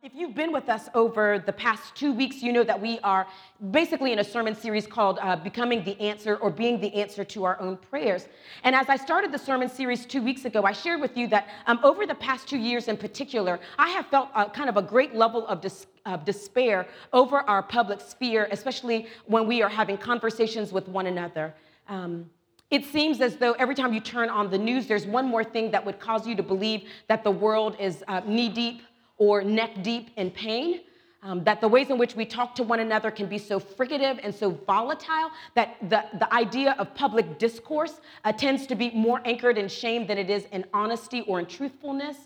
If you've been with us over the past two weeks, you know that we are basically in a sermon series called uh, Becoming the Answer or Being the Answer to Our Own Prayers. And as I started the sermon series two weeks ago, I shared with you that um, over the past two years in particular, I have felt kind of a great level of, of despair over our public sphere, especially when we are having conversations with one another. Um, it seems as though every time you turn on the news, there's one more thing that would cause you to believe that the world is uh, knee deep or neck deep in pain. Um, that the ways in which we talk to one another can be so fricative and so volatile that the, the idea of public discourse uh, tends to be more anchored in shame than it is in honesty or in truthfulness.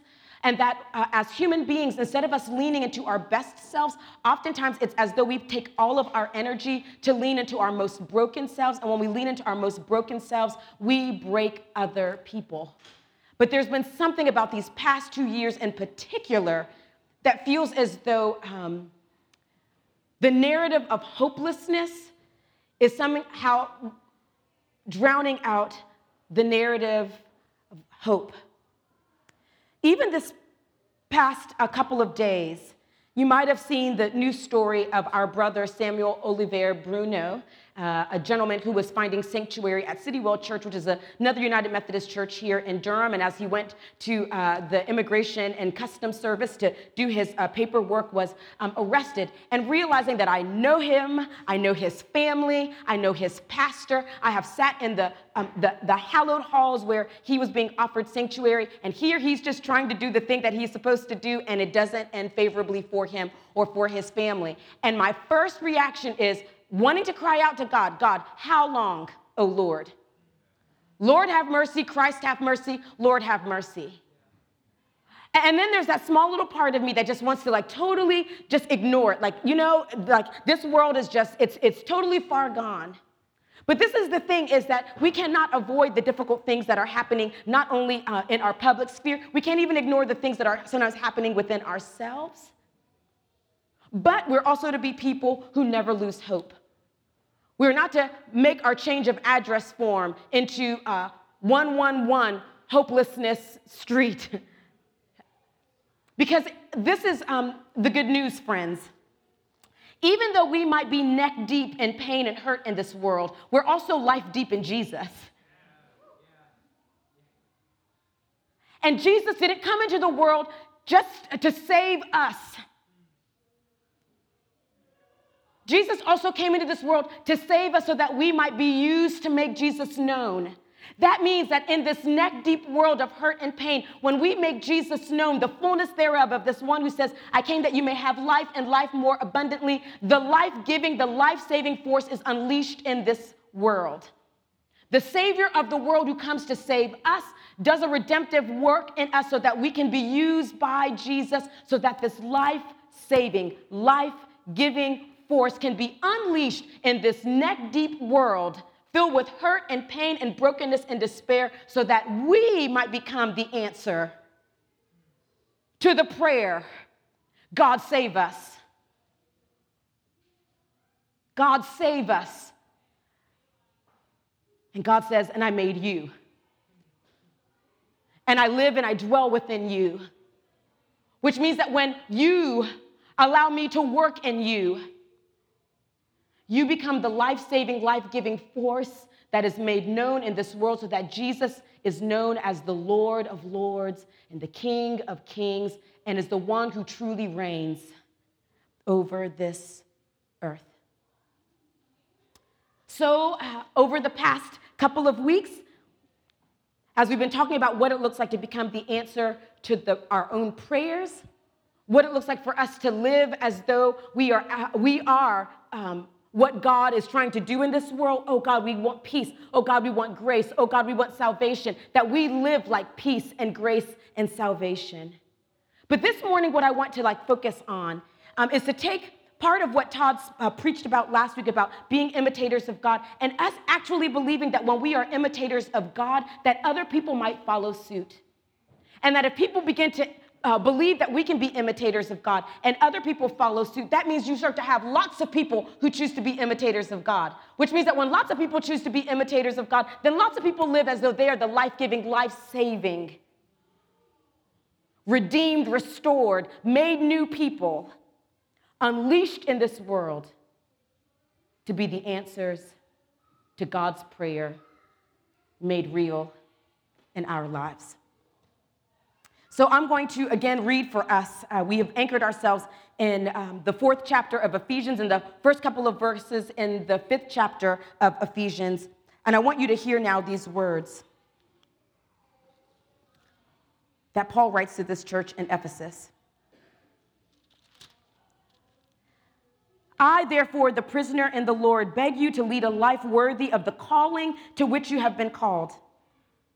And that uh, as human beings, instead of us leaning into our best selves, oftentimes it's as though we take all of our energy to lean into our most broken selves. And when we lean into our most broken selves, we break other people. But there's been something about these past two years in particular that feels as though um, the narrative of hopelessness is somehow drowning out the narrative of hope. Even this past a couple of days, you might have seen the news story of our brother Samuel Oliver Bruno, uh, a gentleman who was finding sanctuary at City Citywell Church, which is a, another United Methodist church here in Durham. And as he went to uh, the Immigration and Customs Service to do his uh, paperwork, was um, arrested. And realizing that I know him, I know his family, I know his pastor, I have sat in the, um, the, the hallowed halls where he was being offered sanctuary. And here he's just trying to do the thing that he's supposed to do, and it doesn't end favorably for him or for his family. And my first reaction is, wanting to cry out to God, God, how long, O Lord? Lord, have mercy. Christ, have mercy. Lord, have mercy. And then there's that small little part of me that just wants to like totally just ignore it. Like, you know, like this world is just, it's, it's totally far gone. But this is the thing is that we cannot avoid the difficult things that are happening not only uh, in our public sphere, we can't even ignore the things that are sometimes happening within ourselves. But we're also to be people who never lose hope. We're not to make our change of address form into uh, 111 Hopelessness Street. because this is um, the good news, friends. Even though we might be neck deep in pain and hurt in this world, we're also life deep in Jesus. And Jesus didn't come into the world just to save us. Jesus also came into this world to save us so that we might be used to make Jesus known. That means that in this neck deep world of hurt and pain, when we make Jesus known, the fullness thereof of this one who says, I came that you may have life and life more abundantly, the life giving, the life saving force is unleashed in this world. The Savior of the world who comes to save us does a redemptive work in us so that we can be used by Jesus, so that this life saving, life giving force can be unleashed in this neck deep world filled with hurt and pain and brokenness and despair so that we might become the answer to the prayer God save us. God save us. And God says, and I made you. And I live and I dwell within you. Which means that when you allow me to work in you, you become the life saving, life giving force that is made known in this world so that Jesus is known as the Lord of Lords and the King of Kings and is the one who truly reigns over this earth. So, uh, over the past couple of weeks, as we've been talking about what it looks like to become the answer to the, our own prayers, what it looks like for us to live as though we are, uh, we are um, what God is trying to do in this world. Oh God, we want peace. Oh God, we want grace. Oh God, we want salvation. That we live like peace and grace and salvation. But this morning, what I want to like focus on um, is to take part of what Todd uh, preached about last week about being imitators of God and us actually believing that when we are imitators of God, that other people might follow suit. And that if people begin to uh, believe that we can be imitators of God and other people follow suit, that means you start to have lots of people who choose to be imitators of God. Which means that when lots of people choose to be imitators of God, then lots of people live as though they are the life giving, life saving redeemed, restored, made new people, unleashed in this world to be the answers to God's prayer made real in our lives. So I'm going to again read for us. Uh, we have anchored ourselves in um, the fourth chapter of Ephesians and the first couple of verses in the fifth chapter of Ephesians. And I want you to hear now these words that Paul writes to this church in Ephesus. I, therefore, the prisoner in the Lord, beg you to lead a life worthy of the calling to which you have been called,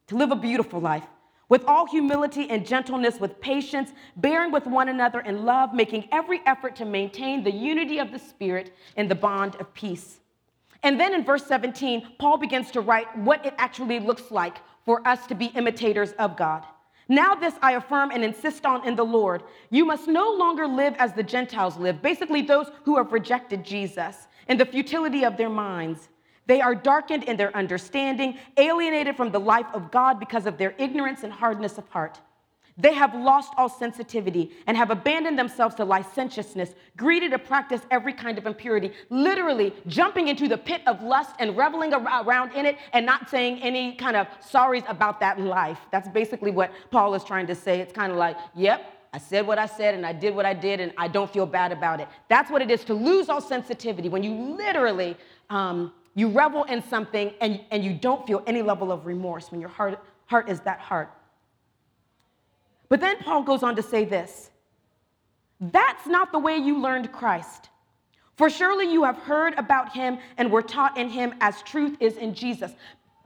to live a beautiful life with all humility and gentleness, with patience, bearing with one another in love, making every effort to maintain the unity of the Spirit in the bond of peace. And then in verse 17, Paul begins to write what it actually looks like for us to be imitators of God. Now, this I affirm and insist on in the Lord. You must no longer live as the Gentiles live, basically, those who have rejected Jesus, in the futility of their minds. They are darkened in their understanding, alienated from the life of God because of their ignorance and hardness of heart. They have lost all sensitivity and have abandoned themselves to licentiousness, greedy to practice every kind of impurity, literally jumping into the pit of lust and reveling around in it and not saying any kind of sorries about that life. That's basically what Paul is trying to say. It's kind of like, yep, I said what I said and I did what I did and I don't feel bad about it. That's what it is to lose all sensitivity when you literally um, you revel in something and, and you don't feel any level of remorse when your heart, heart is that heart. But then Paul goes on to say this that's not the way you learned Christ. For surely you have heard about him and were taught in him as truth is in Jesus.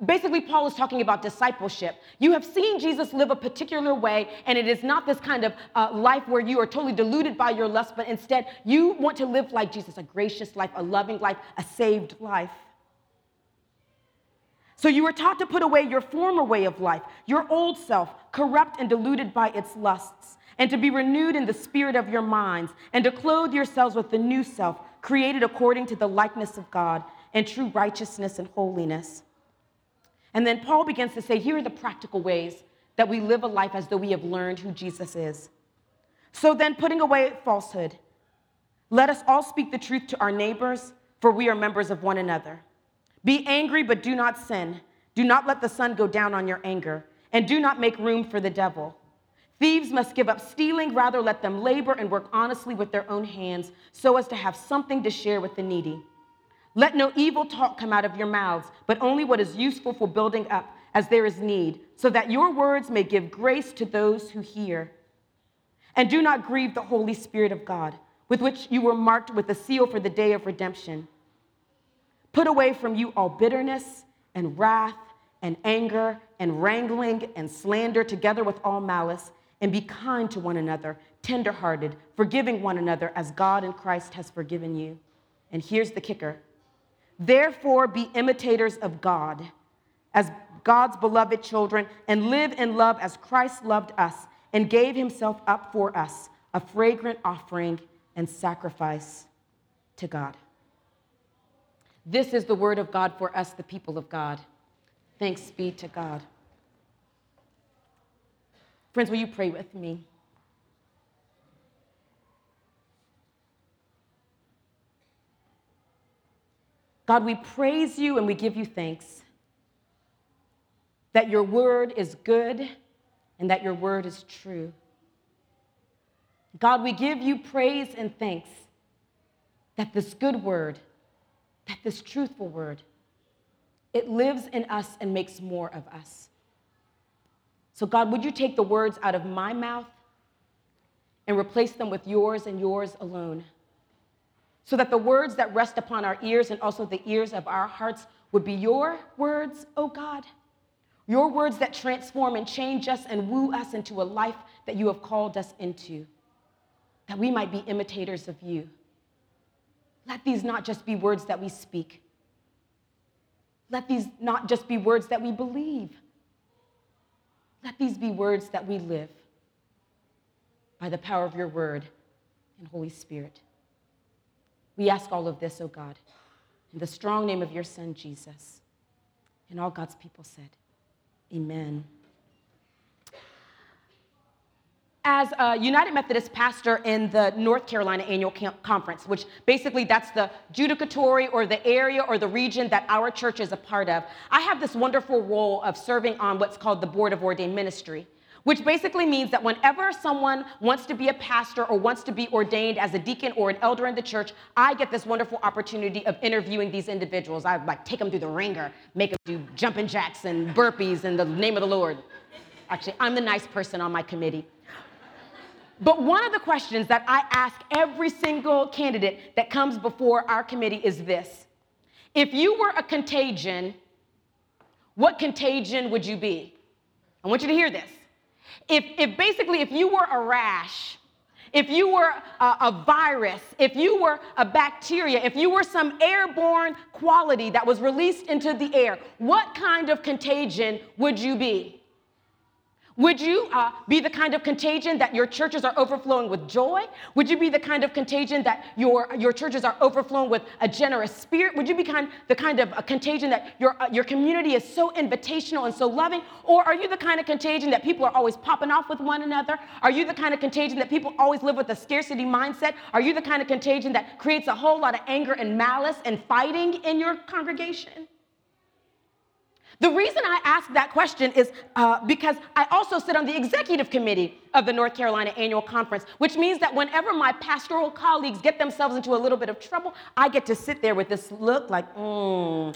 Basically, Paul is talking about discipleship. You have seen Jesus live a particular way, and it is not this kind of uh, life where you are totally deluded by your lust, but instead you want to live like Jesus a gracious life, a loving life, a saved life. So you were taught to put away your former way of life, your old self, corrupt and deluded by its lusts, and to be renewed in the spirit of your minds, and to clothe yourselves with the new self, created according to the likeness of God, and true righteousness and holiness. And then Paul begins to say, here are the practical ways that we live a life as though we have learned who Jesus is. So then, putting away falsehood, let us all speak the truth to our neighbors, for we are members of one another. Be angry, but do not sin. Do not let the sun go down on your anger, and do not make room for the devil. Thieves must give up stealing, rather, let them labor and work honestly with their own hands, so as to have something to share with the needy. Let no evil talk come out of your mouths, but only what is useful for building up as there is need, so that your words may give grace to those who hear. And do not grieve the Holy Spirit of God, with which you were marked with a seal for the day of redemption. Put away from you all bitterness and wrath and anger and wrangling and slander, together with all malice, and be kind to one another, tenderhearted, forgiving one another as God in Christ has forgiven you. And here's the kicker Therefore, be imitators of God as God's beloved children, and live in love as Christ loved us and gave himself up for us, a fragrant offering and sacrifice to God. This is the word of God for us, the people of God. Thanks be to God. Friends, will you pray with me? God, we praise you and we give you thanks that your word is good and that your word is true. God, we give you praise and thanks that this good word that this truthful word, it lives in us and makes more of us. So, God, would you take the words out of my mouth and replace them with yours and yours alone? So that the words that rest upon our ears and also the ears of our hearts would be your words, oh God. Your words that transform and change us and woo us into a life that you have called us into, that we might be imitators of you. Let these not just be words that we speak. Let these not just be words that we believe. Let these be words that we live by the power of your word and Holy Spirit. We ask all of this, O oh God, in the strong name of your Son, Jesus. And all God's people said, Amen. As a United Methodist pastor in the North Carolina Annual Conference, which basically that's the judicatory or the area or the region that our church is a part of, I have this wonderful role of serving on what's called the Board of Ordained Ministry, which basically means that whenever someone wants to be a pastor or wants to be ordained as a deacon or an elder in the church, I get this wonderful opportunity of interviewing these individuals. I like take them through the ringer, make them do jumping jacks and burpees in the name of the Lord. Actually, I'm the nice person on my committee. But one of the questions that I ask every single candidate that comes before our committee is this If you were a contagion, what contagion would you be? I want you to hear this. If, if basically, if you were a rash, if you were a, a, virus, if you were a bacteria, if you were some airborne quality that was released into the air, what kind of contagion would you be? Would you uh, be the kind of contagion that your churches are overflowing with joy? Would you be the kind of contagion that your, your churches are overflowing with a generous spirit? Would you be kind, the kind of contagion that your, uh, your community is so invitational and so loving? Or are you the kind of contagion that people are always popping off with one another? Are you the kind of contagion that people always live with a scarcity mindset? Are you the kind of contagion that creates a whole lot of anger and malice and fighting in your congregation? The reason I ask that question is uh, because I also sit on the executive committee of the North Carolina Annual Conference, which means that whenever my pastoral colleagues get themselves into a little bit of trouble, I get to sit there with this look like, hmm.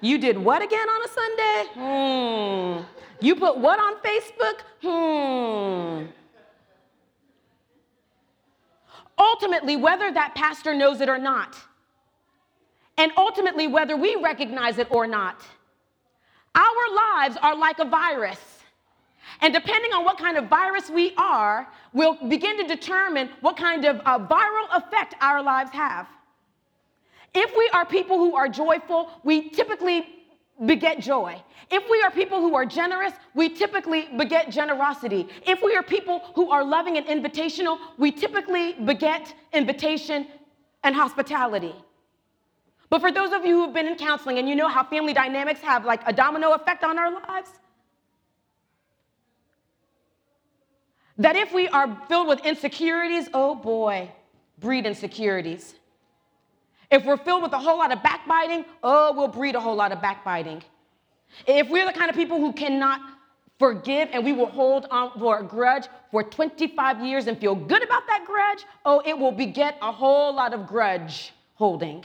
You did what again on a Sunday? Hmm. You put what on Facebook? Hmm. Ultimately, whether that pastor knows it or not, and ultimately whether we recognize it or not. Our lives are like a virus. And depending on what kind of virus we are, we'll begin to determine what kind of uh, viral effect our lives have. If we are people who are joyful, we typically beget joy. If we are people who are generous, we typically beget generosity. If we are people who are loving and invitational, we typically beget invitation and hospitality. But for those of you who've been in counseling and you know how family dynamics have like a domino effect on our lives, that if we are filled with insecurities, oh boy, breed insecurities. If we're filled with a whole lot of backbiting, oh, we'll breed a whole lot of backbiting. If we're the kind of people who cannot forgive and we will hold on for a grudge for 25 years and feel good about that grudge, oh, it will beget a whole lot of grudge holding.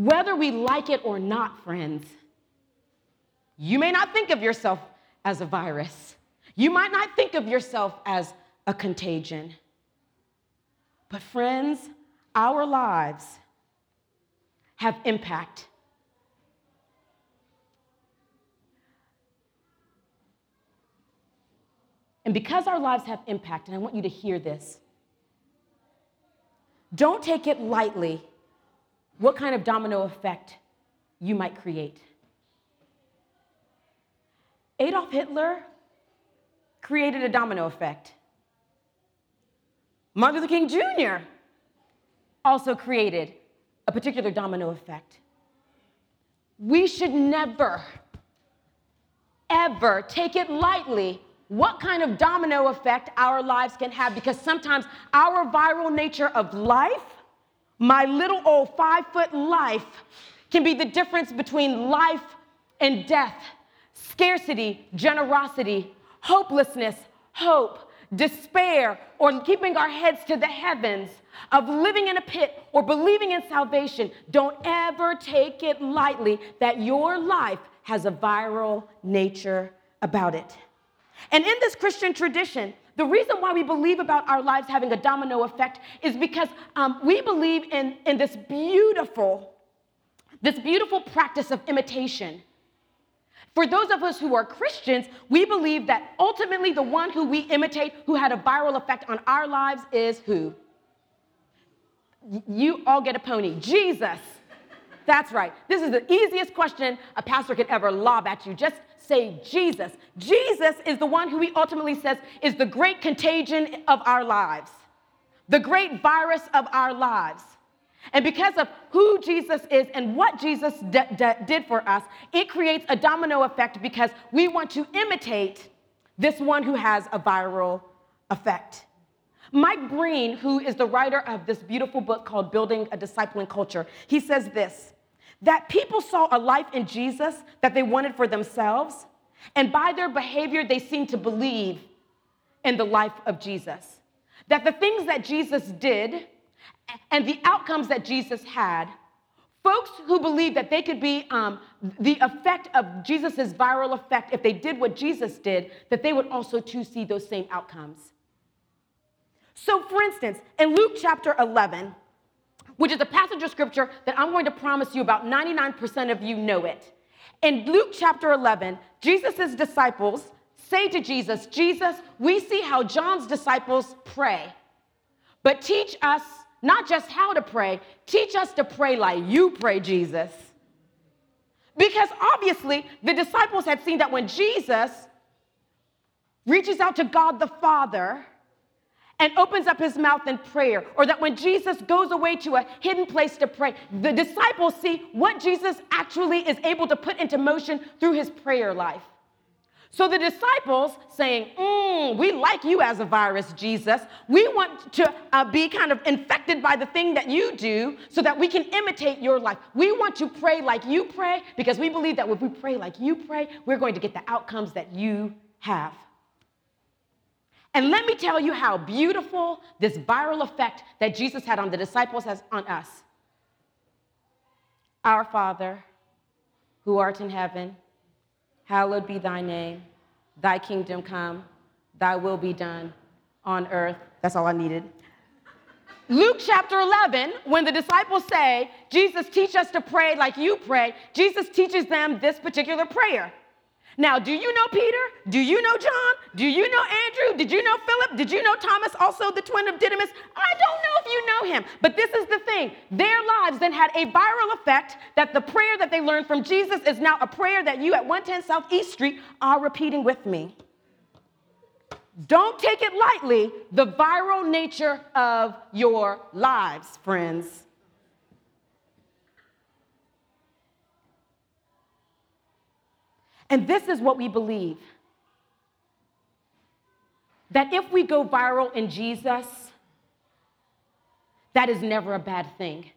Whether we like it or not, friends, you may not think of yourself as a virus. You might not think of yourself as a contagion. But, friends, our lives have impact. And because our lives have impact, and I want you to hear this, don't take it lightly what kind of domino effect you might create. Adolf Hitler created a domino effect. Martin Luther King Jr. also created a particular domino effect. We should never, ever take it lightly what kind of domino effect our lives can have because sometimes our viral nature of life my little old five foot life can be the difference between life and death, scarcity, generosity, hopelessness, hope, despair, or keeping our heads to the heavens, of living in a pit or believing in salvation. Don't ever take it lightly that your life has a viral nature about it. And in this Christian tradition, the reason why we believe about our lives having a domino effect is because um, we believe in, in this beautiful, this beautiful practice of imitation. For those of us who are Christians, we believe that ultimately the one who we imitate, who had a viral effect on our lives, is who? You all get a pony. Jesus. That's right. This is the easiest question a pastor could ever lob at you. Just say Jesus. Jesus is the one who he ultimately says is the great contagion of our lives, the great virus of our lives. And because of who Jesus is and what Jesus d- d- did for us, it creates a domino effect because we want to imitate this one who has a viral effect. Mike Breen, who is the writer of this beautiful book called Building a Discipling Culture, he says this that people saw a life in Jesus that they wanted for themselves, and by their behavior, they seemed to believe in the life of Jesus. That the things that Jesus did and the outcomes that Jesus had, folks who believed that they could be um, the effect of Jesus' viral effect, if they did what Jesus did, that they would also too see those same outcomes. So, for instance, in Luke chapter 11, which is a passage of scripture that I'm going to promise you about 99% of you know it. In Luke chapter 11, Jesus' disciples say to Jesus, Jesus, we see how John's disciples pray, but teach us not just how to pray, teach us to pray like you pray, Jesus. Because obviously, the disciples had seen that when Jesus reaches out to God the Father, and opens up his mouth in prayer, or that when Jesus goes away to a hidden place to pray, the disciples see what Jesus actually is able to put into motion through his prayer life. So the disciples saying, mm, We like you as a virus, Jesus. We want to uh, be kind of infected by the thing that you do so that we can imitate your life. We want to pray like you pray because we believe that if we pray like you pray, we're going to get the outcomes that you have. And let me tell you how beautiful this viral effect that Jesus had on the disciples has on us. Our Father, who art in heaven, hallowed be thy name. Thy kingdom come, thy will be done on earth. That's all I needed. Luke chapter 11, when the disciples say, Jesus, teach us to pray like you pray, Jesus teaches them this particular prayer. Now, do you know Peter? Do you know John? Do you know Andrew? Did you know Philip? Did you know Thomas, also the twin of Didymus? I don't know if you know him, but this is the thing. Their lives then had a viral effect that the prayer that they learned from Jesus is now a prayer that you at 110 South East Street are repeating with me. Don't take it lightly, the viral nature of your lives, friends. And this is what we believe that if we go viral in Jesus, that is never a bad thing.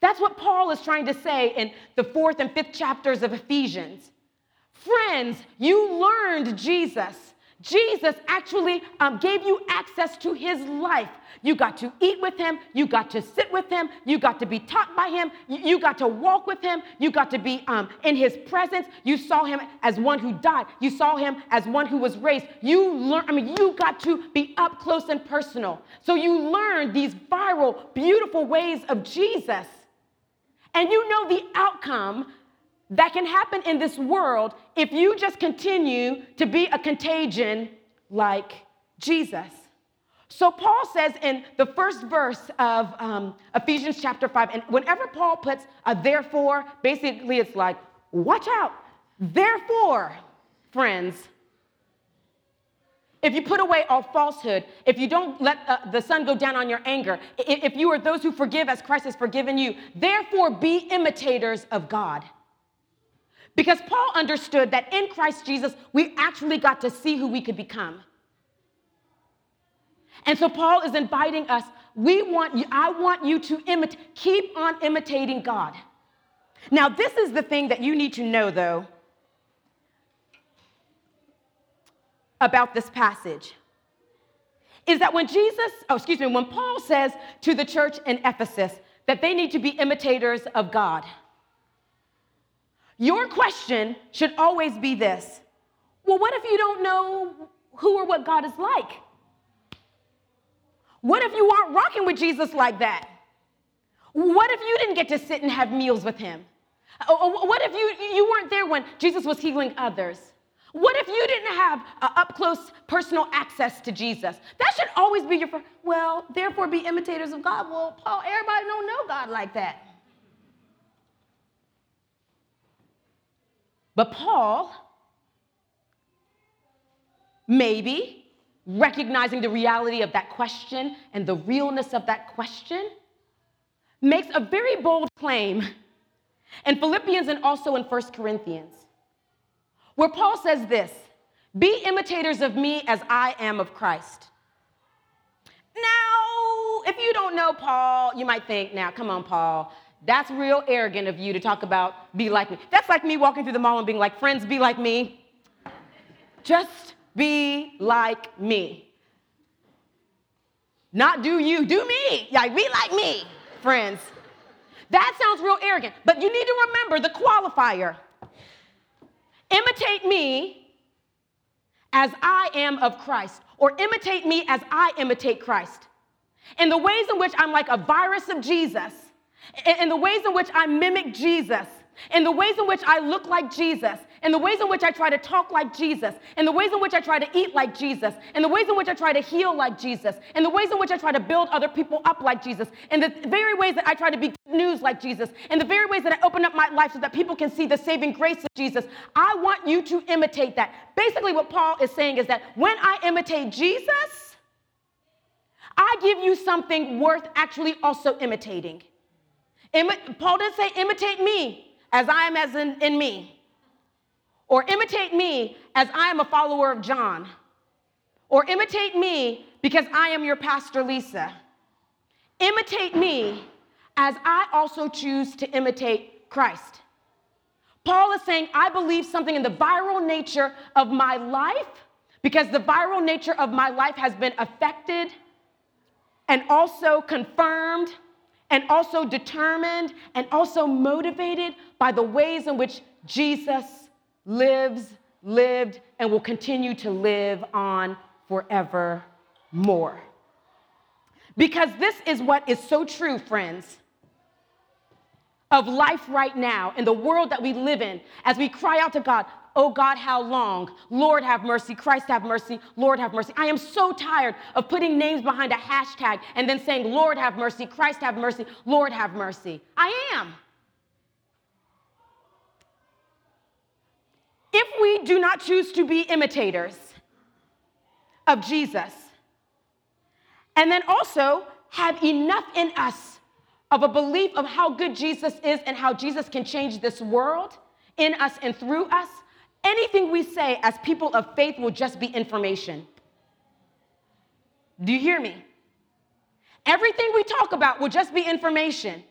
That's what Paul is trying to say in the fourth and fifth chapters of Ephesians. Friends, you learned Jesus. Jesus actually um, gave you access to his life. You got to eat with him. You got to sit with him. You got to be taught by him. You, you got to walk with him. You got to be um, in his presence. You saw him as one who died. You saw him as one who was raised. You learned, I mean, you got to be up close and personal. So you learned these viral, beautiful ways of Jesus. And you know the outcome that can happen in this world if you just continue to be a contagion like Jesus. So Paul says in the first verse of um, Ephesians chapter 5, and whenever Paul puts a therefore, basically it's like, watch out. Therefore, friends, if you put away all falsehood, if you don't let uh, the sun go down on your anger, if you are those who forgive as Christ has forgiven you, therefore be imitators of God. Because Paul understood that in Christ Jesus, we actually got to see who we could become. And so Paul is inviting us, we want you, I want you to imitate, keep on imitating God. Now, this is the thing that you need to know, though, about this passage. Is that when Jesus, oh, excuse me, when Paul says to the church in Ephesus that they need to be imitators of God, your question should always be this Well, what if you don't know who or what God is like? What if you aren't rocking with Jesus like that? What if you didn't get to sit and have meals with him? What if you, you weren't there when Jesus was healing others? What if you didn't have uh, up close personal access to Jesus? That should always be your. Well, therefore, be imitators of God. Well, Paul, everybody don't know God like that. But Paul, maybe recognizing the reality of that question and the realness of that question, makes a very bold claim in Philippians and also in 1 Corinthians, where Paul says this Be imitators of me as I am of Christ. Now, if you don't know Paul, you might think, now, come on, Paul. That's real arrogant of you to talk about be like me. That's like me walking through the mall and being like, friends, be like me. Just be like me. Not do you, do me. Like, be like me, friends. That sounds real arrogant, but you need to remember the qualifier. Imitate me as I am of Christ, or imitate me as I imitate Christ. In the ways in which I'm like a virus of Jesus, in the ways in which I mimic Jesus, in the ways in which I look like Jesus, in the ways in which I try to talk like Jesus, in the ways in which I try to eat like Jesus, in the ways in which I try to heal like Jesus, in the ways in which I try to build other people up like Jesus, in the very ways that I try to be news like Jesus, in the very ways that I open up my life so that people can see the saving grace of Jesus. I want you to imitate that. Basically, what Paul is saying is that when I imitate Jesus, I give you something worth actually also imitating. Imi- Paul didn't say, imitate me as I am as in, in me. Or imitate me as I am a follower of John. Or imitate me because I am your pastor, Lisa. Imitate me as I also choose to imitate Christ. Paul is saying, I believe something in the viral nature of my life because the viral nature of my life has been affected and also confirmed and also determined and also motivated by the ways in which Jesus lives, lived, and will continue to live on forevermore. Because this is what is so true, friends, of life right now in the world that we live in as we cry out to God, Oh God, how long? Lord, have mercy. Christ, have mercy. Lord, have mercy. I am so tired of putting names behind a hashtag and then saying, Lord, have mercy. Christ, have mercy. Lord, have mercy. I am. If we do not choose to be imitators of Jesus, and then also have enough in us of a belief of how good Jesus is and how Jesus can change this world in us and through us, anything we say as people of faith will just be information. Do you hear me? Everything we talk about will just be information.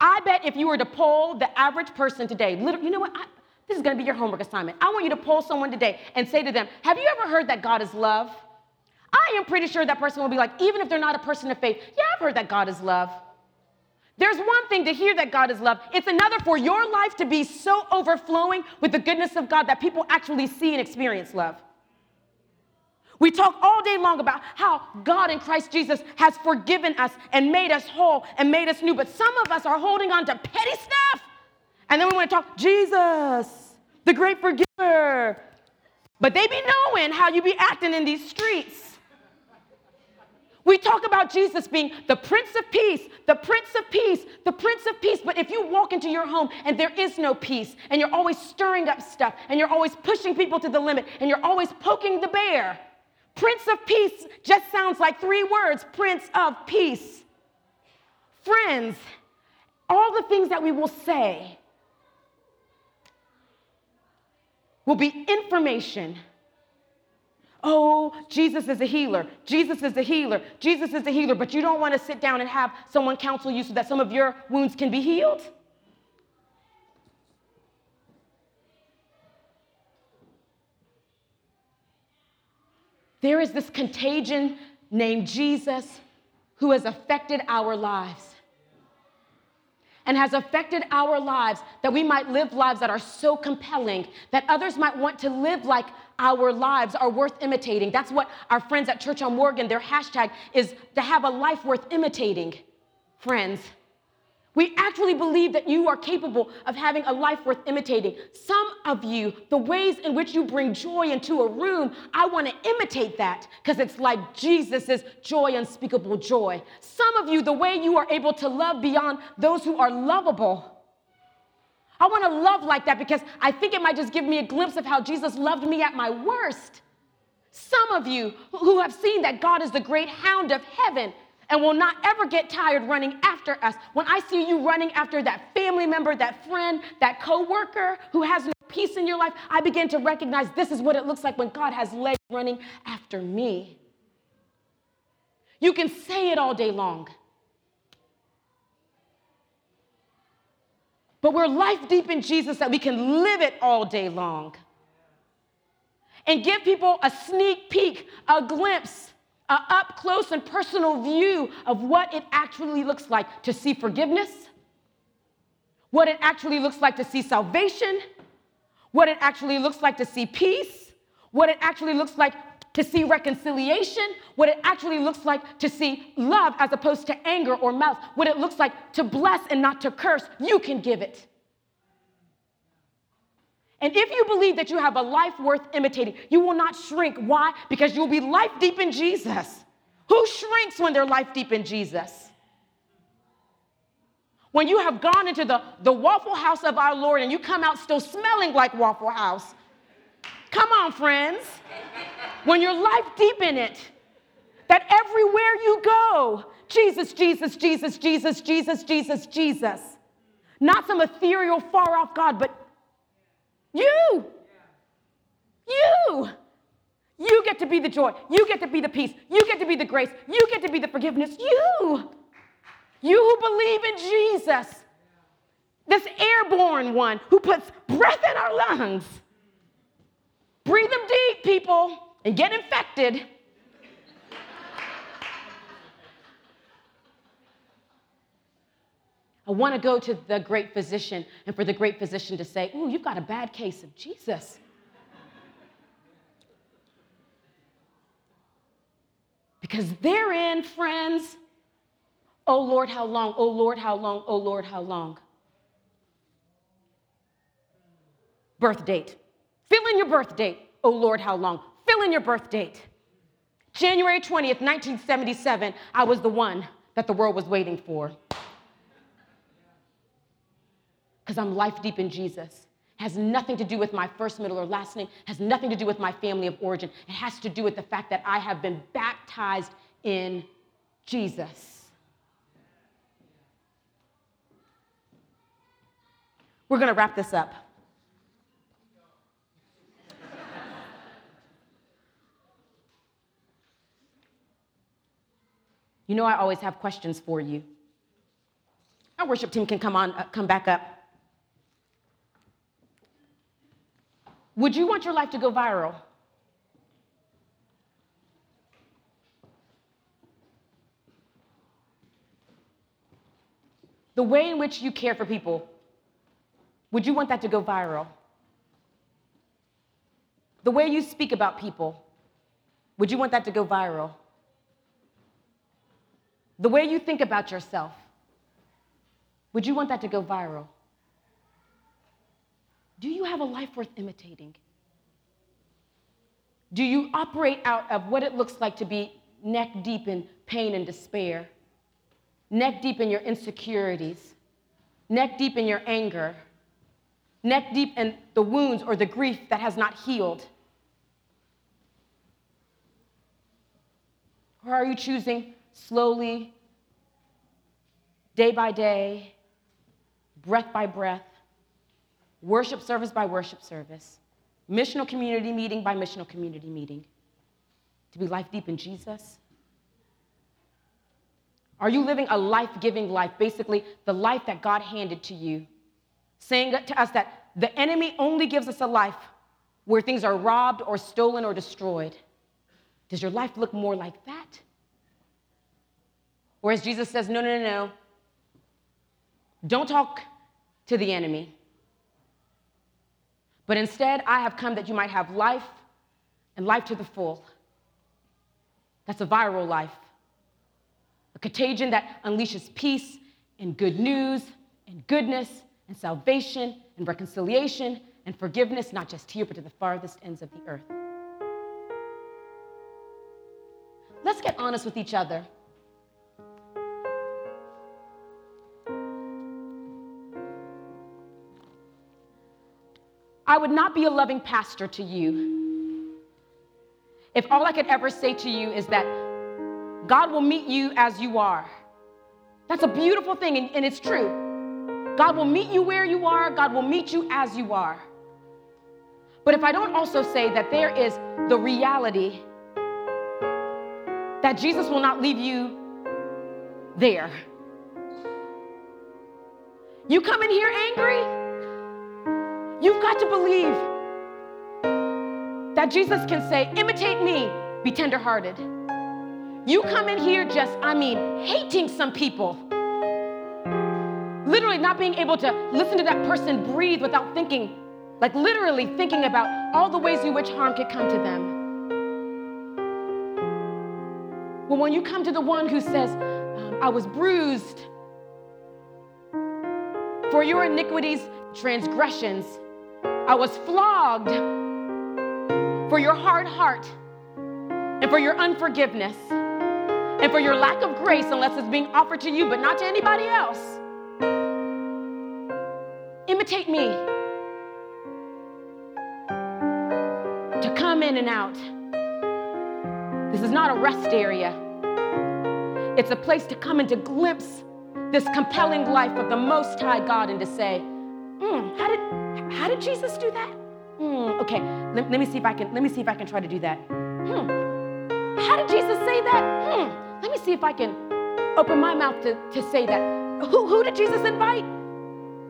I bet if you were to poll the average person today, you know what? I, this is going to be your homework assignment. I want you to poll someone today and say to them, Have you ever heard that God is love? I am pretty sure that person will be like, even if they're not a person of faith, yeah, I've heard that God is love. There's one thing to hear that God is love, it's another for your life to be so overflowing with the goodness of God that people actually see and experience love. We talk all day long about how God in Christ Jesus has forgiven us and made us whole and made us new, but some of us are holding on to petty stuff. And then we want to talk Jesus, the great forgiver. But they be knowing how you be acting in these streets. We talk about Jesus being the Prince of Peace, the Prince of Peace, the Prince of Peace. But if you walk into your home and there is no peace, and you're always stirring up stuff, and you're always pushing people to the limit, and you're always poking the bear, Prince of Peace just sounds like three words Prince of Peace. Friends, all the things that we will say will be information Oh, Jesus is a healer. Jesus is a healer. Jesus is a healer. But you don't want to sit down and have someone counsel you so that some of your wounds can be healed? There is this contagion named Jesus who has affected our lives and has affected our lives that we might live lives that are so compelling that others might want to live like our lives are worth imitating. That's what our friends at Church on Morgan, their hashtag is to have a life worth imitating. Friends, we actually believe that you are capable of having a life worth imitating. Some of you, the ways in which you bring joy into a room, I want to imitate that because it's like Jesus' joy, unspeakable joy. Some of you, the way you are able to love beyond those who are lovable. I want to love like that because I think it might just give me a glimpse of how Jesus loved me at my worst. Some of you who have seen that God is the great hound of heaven and will not ever get tired running after us. When I see you running after that family member, that friend, that coworker who has no peace in your life, I begin to recognize this is what it looks like when God has legs running after me. You can say it all day long. But we're life deep in Jesus that we can live it all day long. And give people a sneak peek, a glimpse, a up close and personal view of what it actually looks like to see forgiveness, what it actually looks like to see salvation, what it actually looks like to see peace, what it actually looks like to see reconciliation, what it actually looks like to see love as opposed to anger or malice, what it looks like to bless and not to curse, you can give it. And if you believe that you have a life worth imitating, you will not shrink. Why? Because you'll be life deep in Jesus. Who shrinks when they're life deep in Jesus? When you have gone into the, the Waffle House of our Lord and you come out still smelling like Waffle House. Come on, friends when you're life deep in it, that everywhere you go, Jesus, Jesus, Jesus, Jesus, Jesus, Jesus, Jesus. Not some ethereal, far off God, but you. You. You get to be the joy. You get to be the peace. You get to be the grace. You get to be the forgiveness. You. You who believe in Jesus. This airborne one who puts breath in our lungs. Breathe them deep, people and get infected, I want to go to the great physician and for the great physician to say, Ooh, you've got a bad case of Jesus. Because therein, friends, oh Lord, how long? Oh Lord, how long? Oh Lord, how long? Birth date. Fill in your birth date. Oh Lord, how long? Fill in your birth date. January 20th, 1977, I was the one that the world was waiting for. Because I'm life deep in Jesus. Has nothing to do with my first, middle, or last name, has nothing to do with my family of origin. It has to do with the fact that I have been baptized in Jesus. We're going to wrap this up. You know, I always have questions for you. Our worship team can come on, uh, come back up. Would you want your life to go viral? The way in which you care for people, would you want that to go viral? The way you speak about people, would you want that to go viral? The way you think about yourself, would you want that to go viral? Do you have a life worth imitating? Do you operate out of what it looks like to be neck deep in pain and despair, neck deep in your insecurities, neck deep in your anger, neck deep in the wounds or the grief that has not healed? Or are you choosing slowly, day by day, breath by breath, worship service by worship service, missional community meeting by missional community meeting, to be life deep in Jesus? Are you living a life giving life, basically the life that God handed to you? Saying to us that the enemy only gives us a life where things are robbed or stolen or destroyed. Does your life look more like that? Whereas Jesus says, no, no, no, no. Don't talk to the enemy. But instead, I have come that you might have life and life to the full. That's a viral life, a contagion that unleashes peace and good news and goodness and salvation and reconciliation and forgiveness, not just here, but to the farthest ends of the earth. Let's get honest with each other. I would not be a loving pastor to you if all I could ever say to you is that God will meet you as you are. That's a beautiful thing, and, and, it's true. God will meet you where you are, God will meet you as you are. But if I don't also say that there is the reality that Jesus will not leave you there. You come in here angry, you've got to believe that Jesus can say, Imitate me, be tenderhearted. You come in here just, I mean, hating some people. Literally not being able to listen to that person breathe without thinking, like literally thinking about all the ways in which harm could come to them. But when you come to the one who says, um, I was bruised for your iniquities, transgressions, I was flogged for your hard heart and for your unforgiveness and for your lack of grace, unless it's being offered to you but not to anybody else. Imitate me to come in and out. This is not a rest area. It's a place to come and to glimpse this compelling life of the Most High God and to say, mm, how, did, how did Jesus do that? Mm, okay, let, let, me see if I can, let me see if I can try to do that. Hmm. How did Jesus say that? Hmm. Let me see if I can open my mouth to, to say that. Who, who did Jesus invite?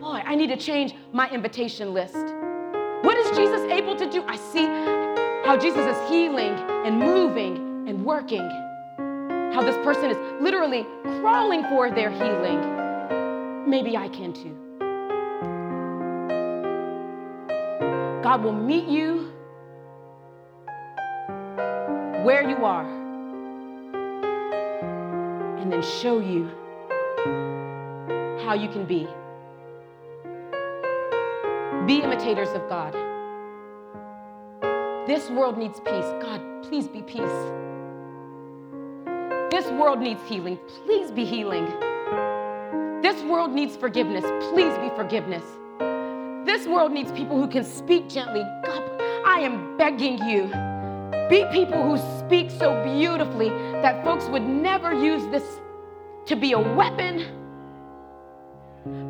Boy, I need to change my invitation list. What is Jesus able to do? I see how Jesus is healing and moving and working how this person is literally crawling for their healing, maybe I can too. God will meet you where you are and then show you how you can be. Be imitators of God. This world needs peace. God, please be peace. This world needs healing. Please be healing. This world needs forgiveness. Please be forgiveness. This world needs people who can speak gently. God, I am begging you. Be people who speak so beautifully that folks would never use this to be a weapon,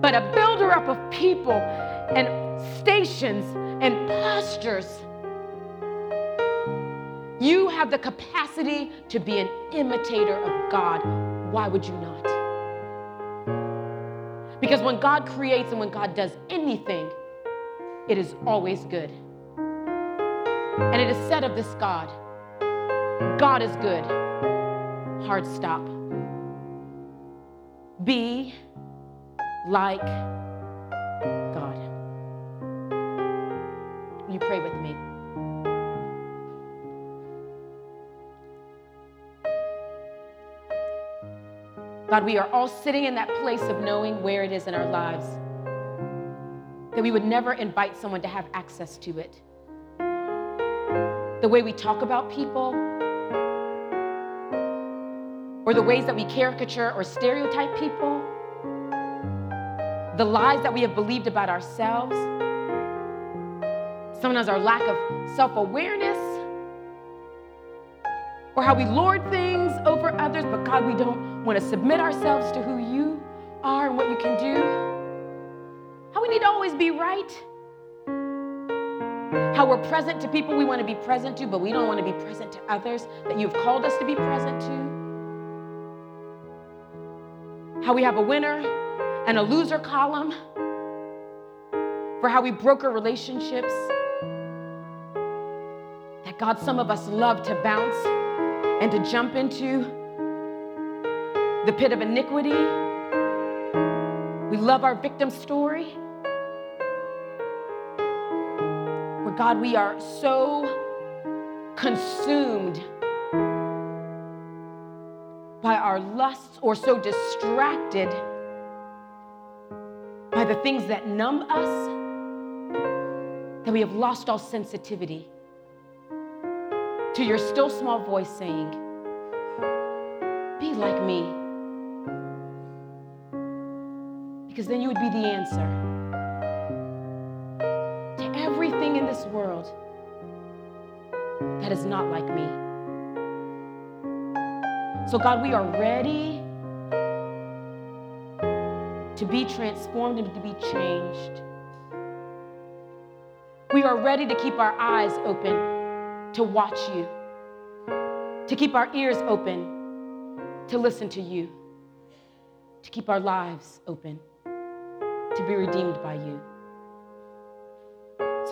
but a builder up of people and stations and postures you have the capacity to be an imitator of God. Why would you not? Because when God creates and when God does anything, it is always good. And it is said of this God God is good. Hard stop. Be like God. You pray with me. God, we are all sitting in that place of knowing where it is in our lives, that we would never invite someone to have access to it. The way we talk about people, or the ways that we caricature or stereotype people, the lies that we have believed about ourselves, sometimes our lack of self awareness, or how we lord things over others, but God, we don't want to submit ourselves to who you are and what you can do. How we need to always be right. How we're present to people we want to be present to, but we don't want to be present to others that you've called us to be present to. How we have a winner and a loser column for how we broker relationships. That God, some of us love to bounce and to jump into the pit of iniquity. We love our victim story. God, we are so consumed by our lusts or so distracted by the things that numb us that we have lost all sensitivity to your still small voice saying, Be like me. because then you would be the answer this world that is not like me. So, God, we are ready to be transformed and to be changed. We We are ready to keep our eyes open to watch you, to keep our ears open to listen to you, to keep our lives open to be redeemed by you.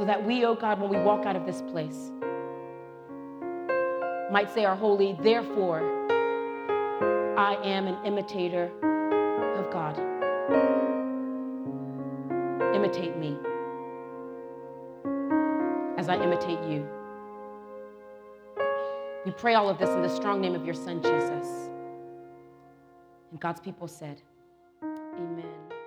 So that we, oh God, when we walk out of this place, might say our holy, therefore, I am an imitator of God. Imitate me as I imitate you. We pray all of this in the strong name of your Son, Jesus. And God's people said, Amen.